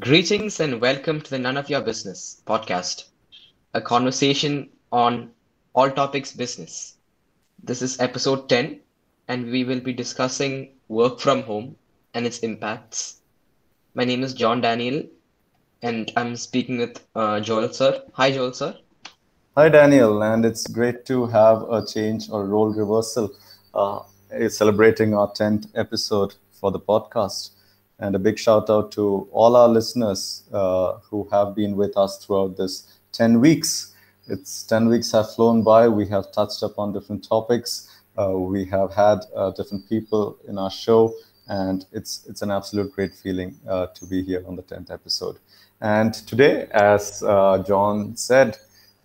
Greetings and welcome to the None of Your Business podcast, a conversation on all topics business. This is episode 10, and we will be discussing work from home and its impacts. My name is John Daniel, and I'm speaking with uh, Joel sir. Hi, Joel sir. Hi, Daniel, and it's great to have a change or role reversal uh, celebrating our 10th episode for the podcast. And a big shout out to all our listeners uh, who have been with us throughout this 10 weeks. It's 10 weeks have flown by. We have touched upon different topics. Uh, we have had uh, different people in our show, and it's it's an absolute great feeling uh, to be here on the 10th episode. And today, as uh, John said,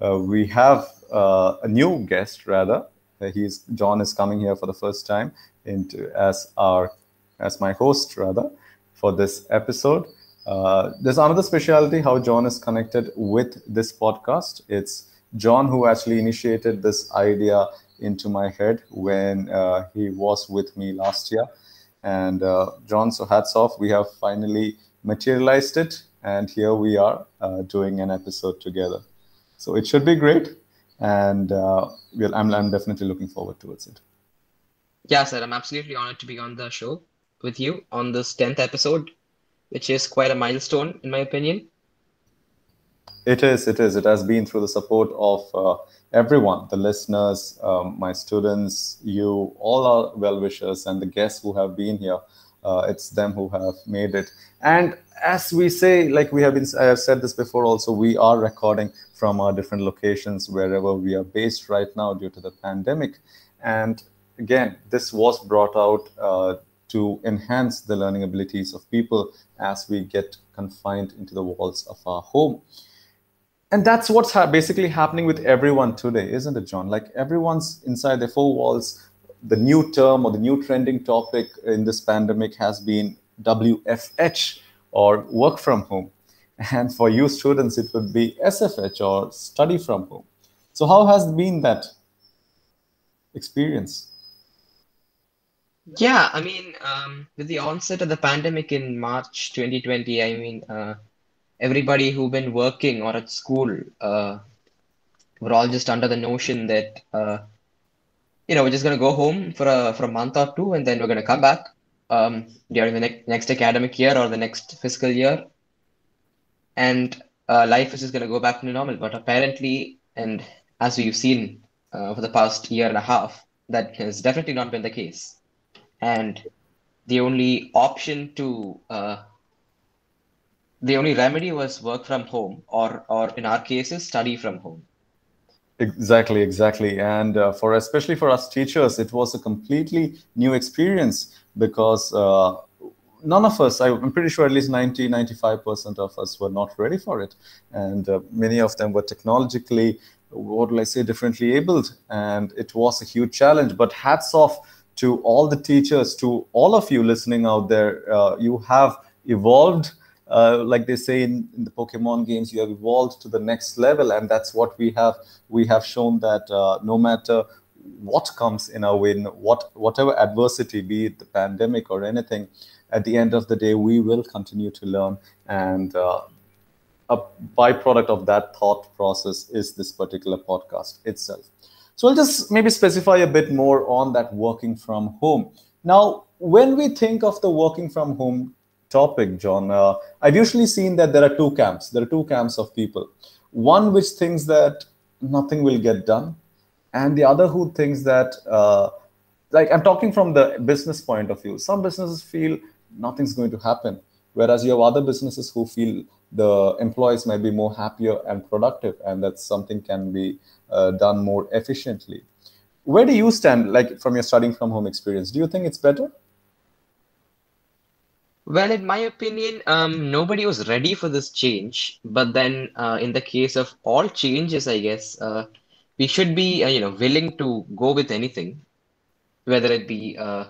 uh, we have a new guest. Rather, he's John is coming here for the first time into as our as my host rather for this episode. Uh, there's another specialty how John is connected with this podcast. It's John who actually initiated this idea into my head when uh, he was with me last year. And uh, John, so hats off. We have finally materialized it. And here we are uh, doing an episode together. So it should be great. And uh, I'm, I'm definitely looking forward towards it. Yeah, sir. I'm absolutely honored to be on the show with you on this 10th episode, which is quite a milestone, in my opinion. It is, it is. It has been through the support of uh, everyone the listeners, um, my students, you, all our well wishers, and the guests who have been here. Uh, it's them who have made it. And as we say, like we have been, I have said this before also, we are recording from our different locations wherever we are based right now due to the pandemic. And again, this was brought out uh, to enhance the learning abilities of people as we get confined into the walls of our home. And that's what's ha- basically happening with everyone today, isn't it, John? Like everyone's inside their four walls. The new term or the new trending topic in this pandemic has been WFH or work from home. And for you students, it would be SFH or study from home. So, how has been that experience? Yeah, I mean, um, with the onset of the pandemic in March 2020, I mean, uh, everybody who been working or at school uh, were all just under the notion that uh, you know we're just gonna go home for a for a month or two, and then we're gonna come back um, during the ne- next academic year or the next fiscal year, and uh, life is just gonna go back to normal. But apparently, and as we've seen uh, for the past year and a half, that has definitely not been the case and the only option to uh, the only remedy was work from home or or in our cases study from home. Exactly exactly. And uh, for especially for us teachers it was a completely new experience because uh, none of us i'm pretty sure at least 90 95% of us were not ready for it. And uh, many of them were technologically what will i say differently abled. And it was a huge challenge. But hats off to all the teachers, to all of you listening out there. Uh, you have evolved, uh, like they say in, in, the Pokemon games, you have evolved to the next level, and that's what we have. We have shown that uh, no matter what comes in our way, what whatever adversity, be it the pandemic or anything, at the end of the day, we will continue to learn. And uh, a byproduct of that thought process is this particular podcast itself. So I'll just maybe specify a bit more on that working from home. Now, when we think of the working from home topic, John, uh, I've usually seen that there are two camps. There are two camps of people. One which thinks that nothing will get done, and the other who thinks that, uh, like I'm talking from the business point of view. Some businesses feel nothing's going to happen, whereas you have other businesses who feel the employees might be more happier and productive, and that something can be uh, done more efficiently. Where do you stand, like from your studying from home experience? Do you think it's better? Well, in my opinion, um, nobody was ready for this change. But then, uh, in the case of all changes, I guess uh, we should be, uh, you know, willing to go with anything, whether it be uh,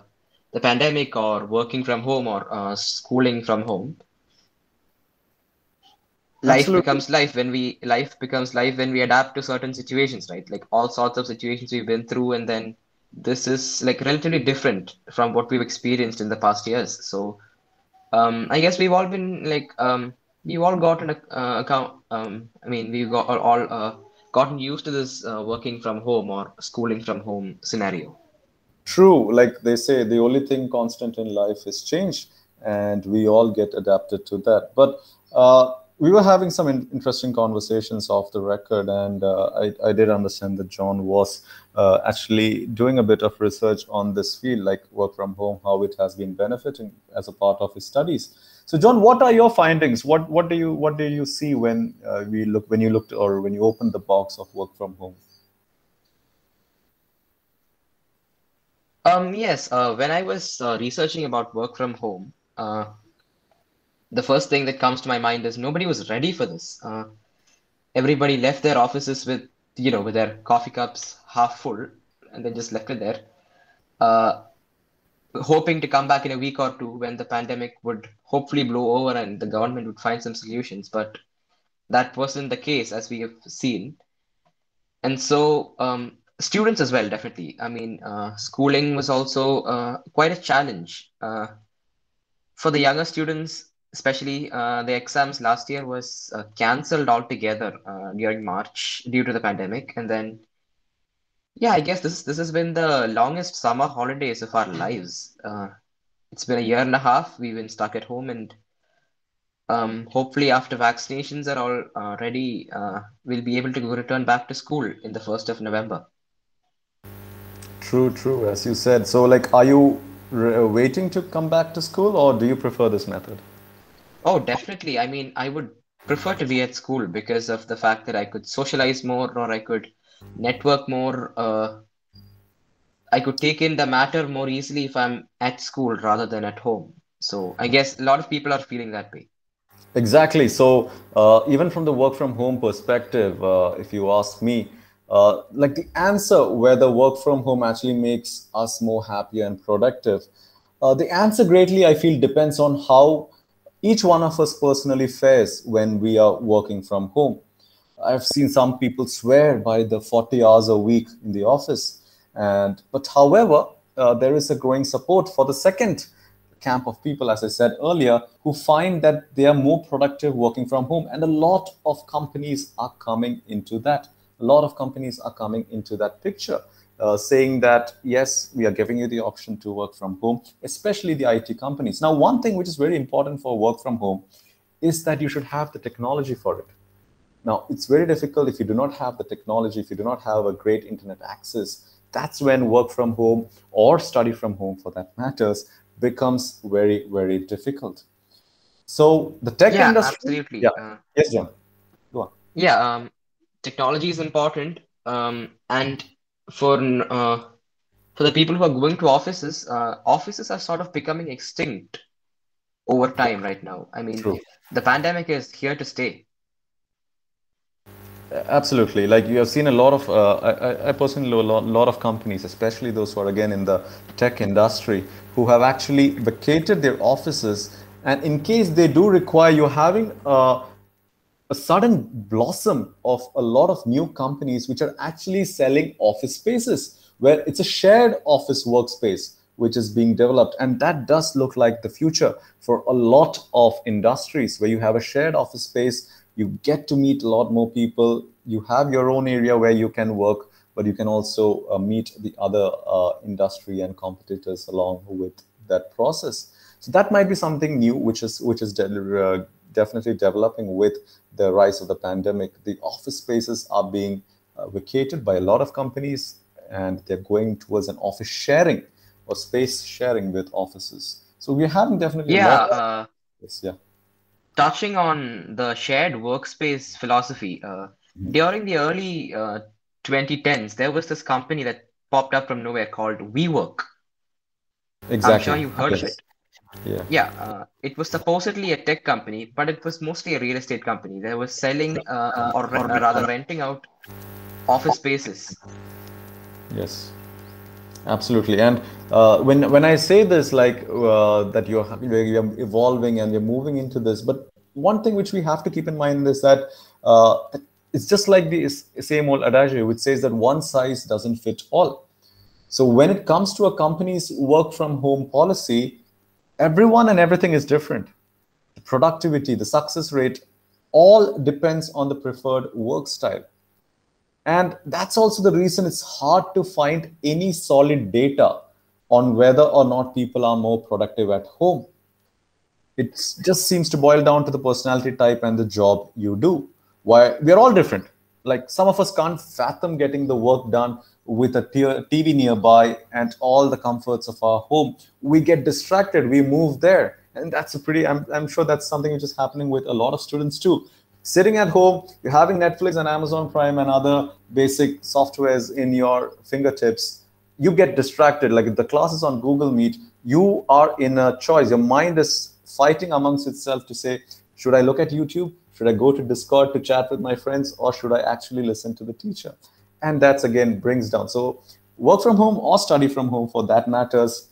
the pandemic or working from home or uh, schooling from home life Absolutely. becomes life when we life becomes life when we adapt to certain situations right like all sorts of situations we've been through and then this is like relatively different from what we've experienced in the past years so um, i guess we've all been like um, we all gotten an uh, account. Um, I mean, we got all uh, gotten used to this uh, working from home or schooling from home scenario. True, like they say, the only thing constant in life is change, and we all get adapted to that. But uh, we were having some in- interesting conversations off the record, and uh, I, I, did understand that John was uh, actually doing a bit of research on this field, like work from home, how it has been benefiting as a part of his studies. So, John, what are your findings? What what do you what do you see when uh, we look when you looked or when you opened the box of work from home? Um, yes, uh, when I was uh, researching about work from home, uh, the first thing that comes to my mind is nobody was ready for this. Uh, everybody left their offices with, you know, with their coffee cups half full, and then just left it there, uh, hoping to come back in a week or two when the pandemic would hopefully blow over and the government would find some solutions. But that wasn't the case, as we have seen. And so, um, students as well, definitely. I mean, uh, schooling was also uh, quite a challenge. Uh, for the younger students, especially uh, the exams last year was uh, cancelled altogether uh, during March due to the pandemic. And then, yeah, I guess this this has been the longest summer holidays of our lives. It's been a year and a half. We've been stuck at home, and um, hopefully, after vaccinations are all ready, we'll be able to return back to school in the first of November. True, true. As you said, so like, are you waiting to come back to school, or do you prefer this method? Oh, definitely. I mean, I would prefer to be at school because of the fact that I could socialize more or I could network more. Uh, I could take in the matter more easily if I'm at school rather than at home. So I guess a lot of people are feeling that way. Exactly. So uh, even from the work from home perspective, uh, if you ask me, uh, like the answer whether work from home actually makes us more happy and productive, uh, the answer greatly I feel depends on how each one of us personally fares when we are working from home. I've seen some people swear by the 40 hours a week in the office. And but however, uh, there is a growing support for the second camp of people, as I said earlier, who find that they are more productive working from home. And a lot of companies are coming into that. A lot of companies are coming into that picture uh, saying that yes, we are giving you the option to work from home, especially the IT companies. Now, one thing which is very important for work from home is that you should have the technology for it. Now, it's very difficult if you do not have the technology, if you do not have a great internet access. That's when work from home or study from home, for that matters, becomes very, very difficult. So the tech Yeah, industry. absolutely. Yeah. Uh, Yes, John. Go on. yeah, um, technology is important. Um, and for uh, for the people who are going to offices, uh, offices are sort of becoming extinct over time right now. I mean, True. the pandemic is here to stay. Absolutely. Like you have seen a lot of, uh, I, I personally know a lot, lot of companies, especially those who are again in the tech industry, who have actually vacated their offices. And in case they do require you having uh, a sudden blossom of a lot of new companies which are actually selling office spaces where it's a shared office workspace which is being developed. And that does look like the future for a lot of industries where you have a shared office space you get to meet a lot more people you have your own area where you can work but you can also uh, meet the other uh, industry and competitors along with that process. So that might be something new which is which is uh, definitely developing with the rise of the pandemic. The office spaces are being uh, vacated by a lot of companies and they're going towards an office sharing or space sharing with offices. So we're having definitely Yeah, uh, this. Yeah. touching on the shared workspace philosophy, uh, during the early uh, 2010s, there was this company that popped up from nowhere called WeWork. Exactly. I'm sure you've heard of it. Yeah. Yeah, uh, it was supposedly a tech company, but it was mostly a real estate company. They were selling uh, or, or rather renting out office spaces. Yes, absolutely. And uh, when when I say this, like uh, that you're you're evolving and you're moving into this, but one thing which we have to keep in mind is that uh, it's just like the same old adage which says that one size doesn't fit all. So when it comes to a company's work from home policy, everyone and everything is different. The productivity, the success rate, all depends on the preferred work style. And that's also the reason it's hard to find any solid data on whether or not people are more productive at home. It just seems to boil down to the personality type and the job you do. Why we're all different. Like some of us can't fathom getting the work done with a TV nearby and all the comforts of our home. We get distracted, we move there. And that's a pretty, I'm, I'm sure that's something which is happening with a lot of students too. Sitting at home, you're having Netflix and Amazon Prime and other basic softwares in your fingertips. You get distracted. Like if the class is on Google Meet, you are in a choice. Your mind is fighting amongst itself to say, should I look at YouTube? Should I go to Discord to chat with my friends? Or should I actually listen to the teacher? And that's again brings down. So work from home or study from home for that matters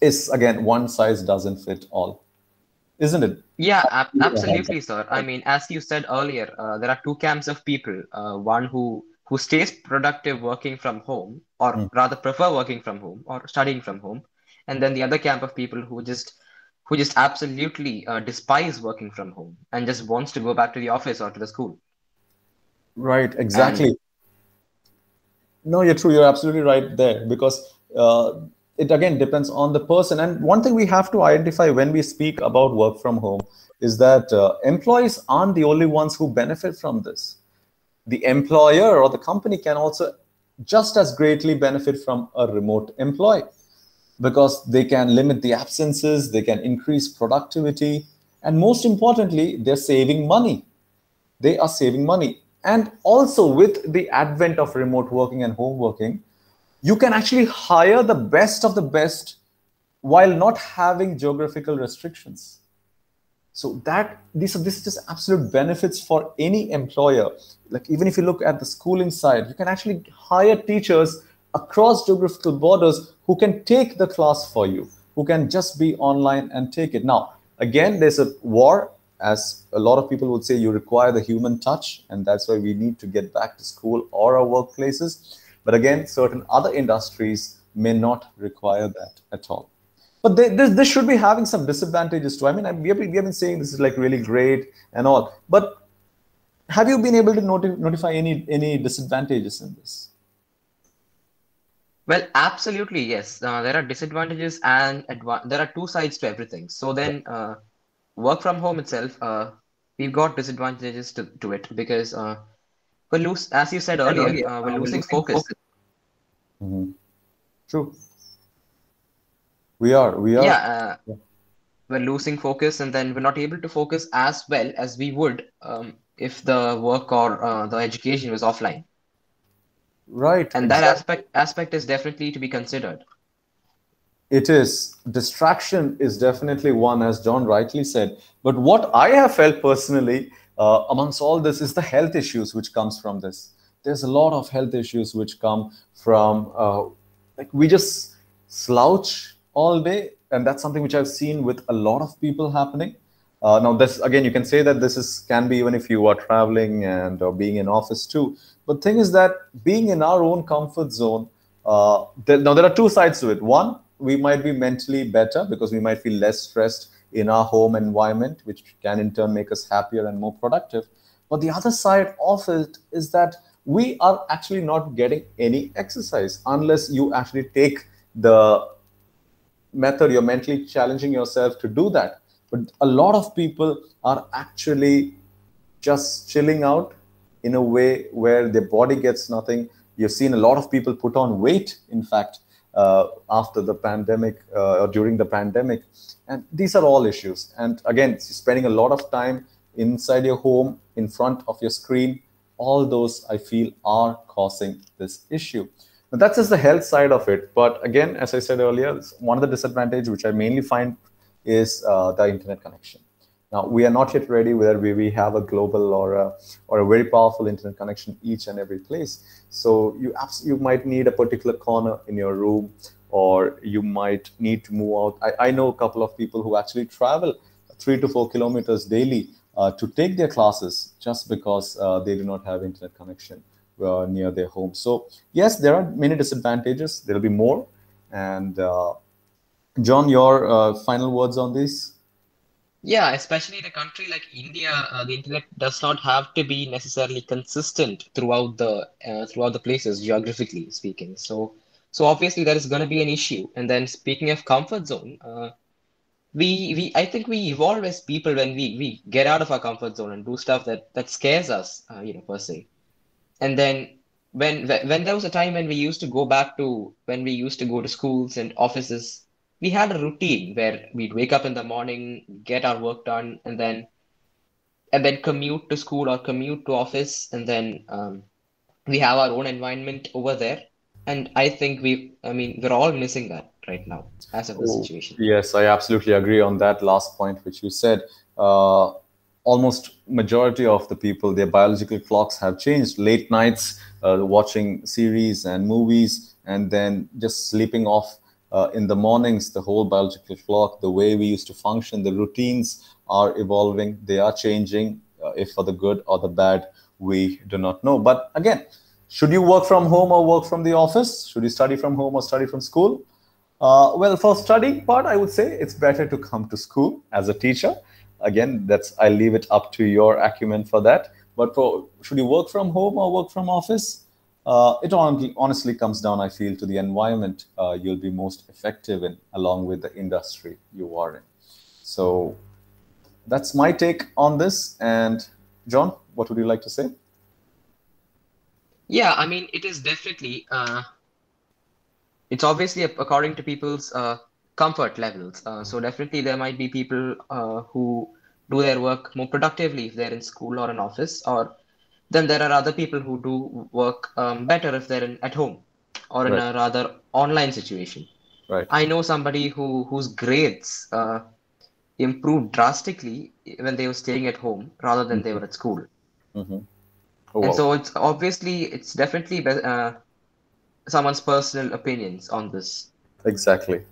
is again one size doesn't fit all. Isn't it? Yeah ab- absolutely sir. I mean as you said earlier uh, there are two camps of people uh, one who who stays productive working from home or mm. rather prefer working from home or studying from home. And then the other camp of people who just who just absolutely uh, despise working from home and just wants to go back to the office or to the school Right, exactly. And, no, you're true. You're absolutely right there because uh, it again depends on the person. And one thing we have to identify when we speak about work from home is that uh, employees aren't the only ones who benefit from this. The employer or the company can also just as greatly benefit from a remote employee because they can limit the absences, they can increase productivity, and most importantly, they're saving money. They are saving money. And also with the advent of remote working and home working, you can actually hire the best of the best while not having geographical restrictions. So that this, this is just absolute benefits for any employer. Like even if you look at the schooling side, you can actually hire teachers across geographical borders who can take the class for you, who can just be online and take it. Now, again, there's a war as a lot of people would say, you require the human touch, and that's why we need to get back to school or our workplaces. But again, certain other industries may not require that at all. But they, this, this should be having some disadvantages too. I mean, we have, been, we have been saying this is like really great and all, but have you been able to noti- notify any any disadvantages in this? Well, absolutely yes. Uh, there are disadvantages and there are two sides to everything. So then, uh, work from home itself, uh, we've got disadvantages to, to it because uh, we're lose, as you said earlier, uh, we're losing focus. Mm-hmm. True. We are. We are. Yeah, uh, yeah, We're losing focus, and then we're not able to focus as well as we would um, if the work or uh, the education was offline. Right. And that aspect aspect is definitely to be considered it is distraction is definitely one as john rightly said. But what i have felt personally uh, amongst all this is the health issues which comes from this. There's a lot of health issues which come from uh, like we just slouch all day and that's something which i've seen with a lot of people happening. Uh, now this again you can say that this is can be even if you are traveling and or being in office too. But thing is that being in our own comfort zone uh, there, now there are two sides to it. One we might be mentally better because we might feel less stressed in our home environment, which can in turn make us happier and more productive. But the other side of it is that we are actually not getting any exercise unless you actually take the method, you're mentally challenging yourself to do that. But a lot of people are actually just chilling out in a way where their body gets nothing. You've seen a lot of people put on weight, in fact, after the pandemic uh, or during the pandemic. And these are all issues. And again, spending a lot of time inside your home, in front of your screen, all those I feel are causing this issue. Now, that's just the health side of it. But again, as I said earlier, one of the disadvantages which I mainly find is uh, the internet connection. Now, we are not yet ready whether we, we have a global or a, or a very powerful internet connection each and every place. So you, you might need a particular corner in your room or you might need to move out. I, I know a couple of people who actually travel three to four kilometers daily uh, to take their classes just because uh, they do not have internet connection uh, near their home. So yes, there are many disadvantages. There will be more. And uh, John, your uh, final words on this? Yeah, especially in a country like India, uh, the internet does not have to be necessarily consistent throughout the uh, throughout the places, geographically speaking. So, so obviously there is going to be an issue. And then speaking of comfort zone, uh, we we I think we evolve as people when we we get out of our comfort zone and do stuff that that scares us, uh, you know, per se. And then when when there was a time when we used to go back to when we used to go to schools and offices we had a routine where we'd wake up in the morning, get our work done, and then and then commute to school or commute to office, and then um, we have our own environment over there. And I think we, I mean, we're all missing that right now as of the oh, situation. Yes, I absolutely agree on that last point which you said. Uh, almost majority of the people, their biological clocks have changed. Late nights, uh, watching series and movies, and then just sleeping off uh, in the mornings, the whole biological clock, the way we used to function, the routines are evolving, they are changing, uh, if for the good or the bad, we do not know. But again, should you work from home or work from the office? Should you study from home or study from school? Uh, well, for studying part, I would say it's better to come to school as a teacher. Again, that's I leave it up to your acumen for that. But for should you work from home or work from office? Uh, it honestly comes down, I feel, to the environment uh, you'll be most effective in, along with the industry you are in. So that's my take on this. And John, what would you like to say? Yeah, I mean, it is definitely, uh, it's obviously according to people's uh, comfort levels. Uh, so definitely there might be people uh, who do their work more productively if they're in school or an office, or then there are other people who do work um, better if they're in, at home or in right. a rather online situation. Right. I know somebody who whose grades uh, improved drastically when they were staying at home rather than mm-hmm. they were at school. Mm-hmm. Oh, and wow. so it's obviously it's definitely uh, someone's personal opinions on this. Exactly,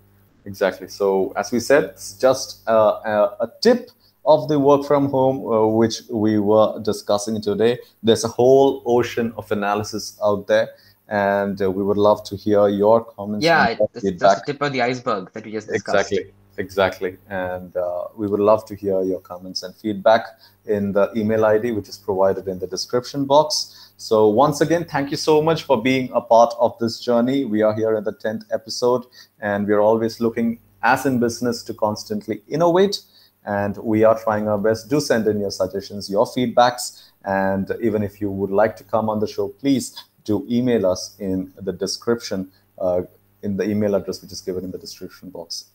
exactly. So as we said, it's just a, a, a tip of the work from home, uh, which we were discussing today. There's a whole ocean of analysis out there, and uh, we would love to hear your comments. Yeah, that's the tip of the iceberg that we just discussed. Exactly, exactly. And uh, we would love to hear your comments and feedback in the email ID, which is provided in the description box. So once again, thank you so much for being a part of this journey. We are here in the 10th episode, and we're always looking, as in business, to constantly innovate and we are trying our best. Do send in your suggestions, your feedbacks, and even if you would like to come on the show, please do email us in the description, uh, in the email address which is given in the description box.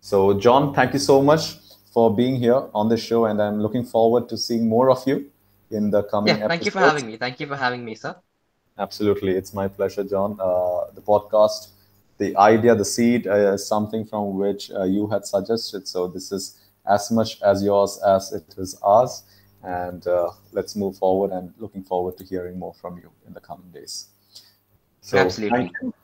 So, John, thank you so much for being here on the show, and I'm looking forward to seeing more of you in the coming. Yeah, thank episodes. you for having me. Thank you for having me, sir. Absolutely, it's my pleasure, John. Uh, the podcast, the idea, the seed uh, is something from which uh, you had suggested. So this is as much as yours as it is ours. And uh, let's move forward and looking forward to hearing more from you in the coming days. So, Absolutely. Thank you.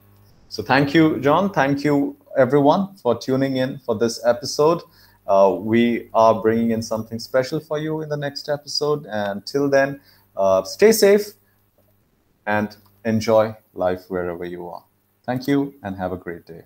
So thank you, John. Thank you, everyone, for tuning in for this episode. Uh, we are bringing in something special for you in the next episode. And till then, uh, stay safe and enjoy life wherever you are. Thank you and have a great day.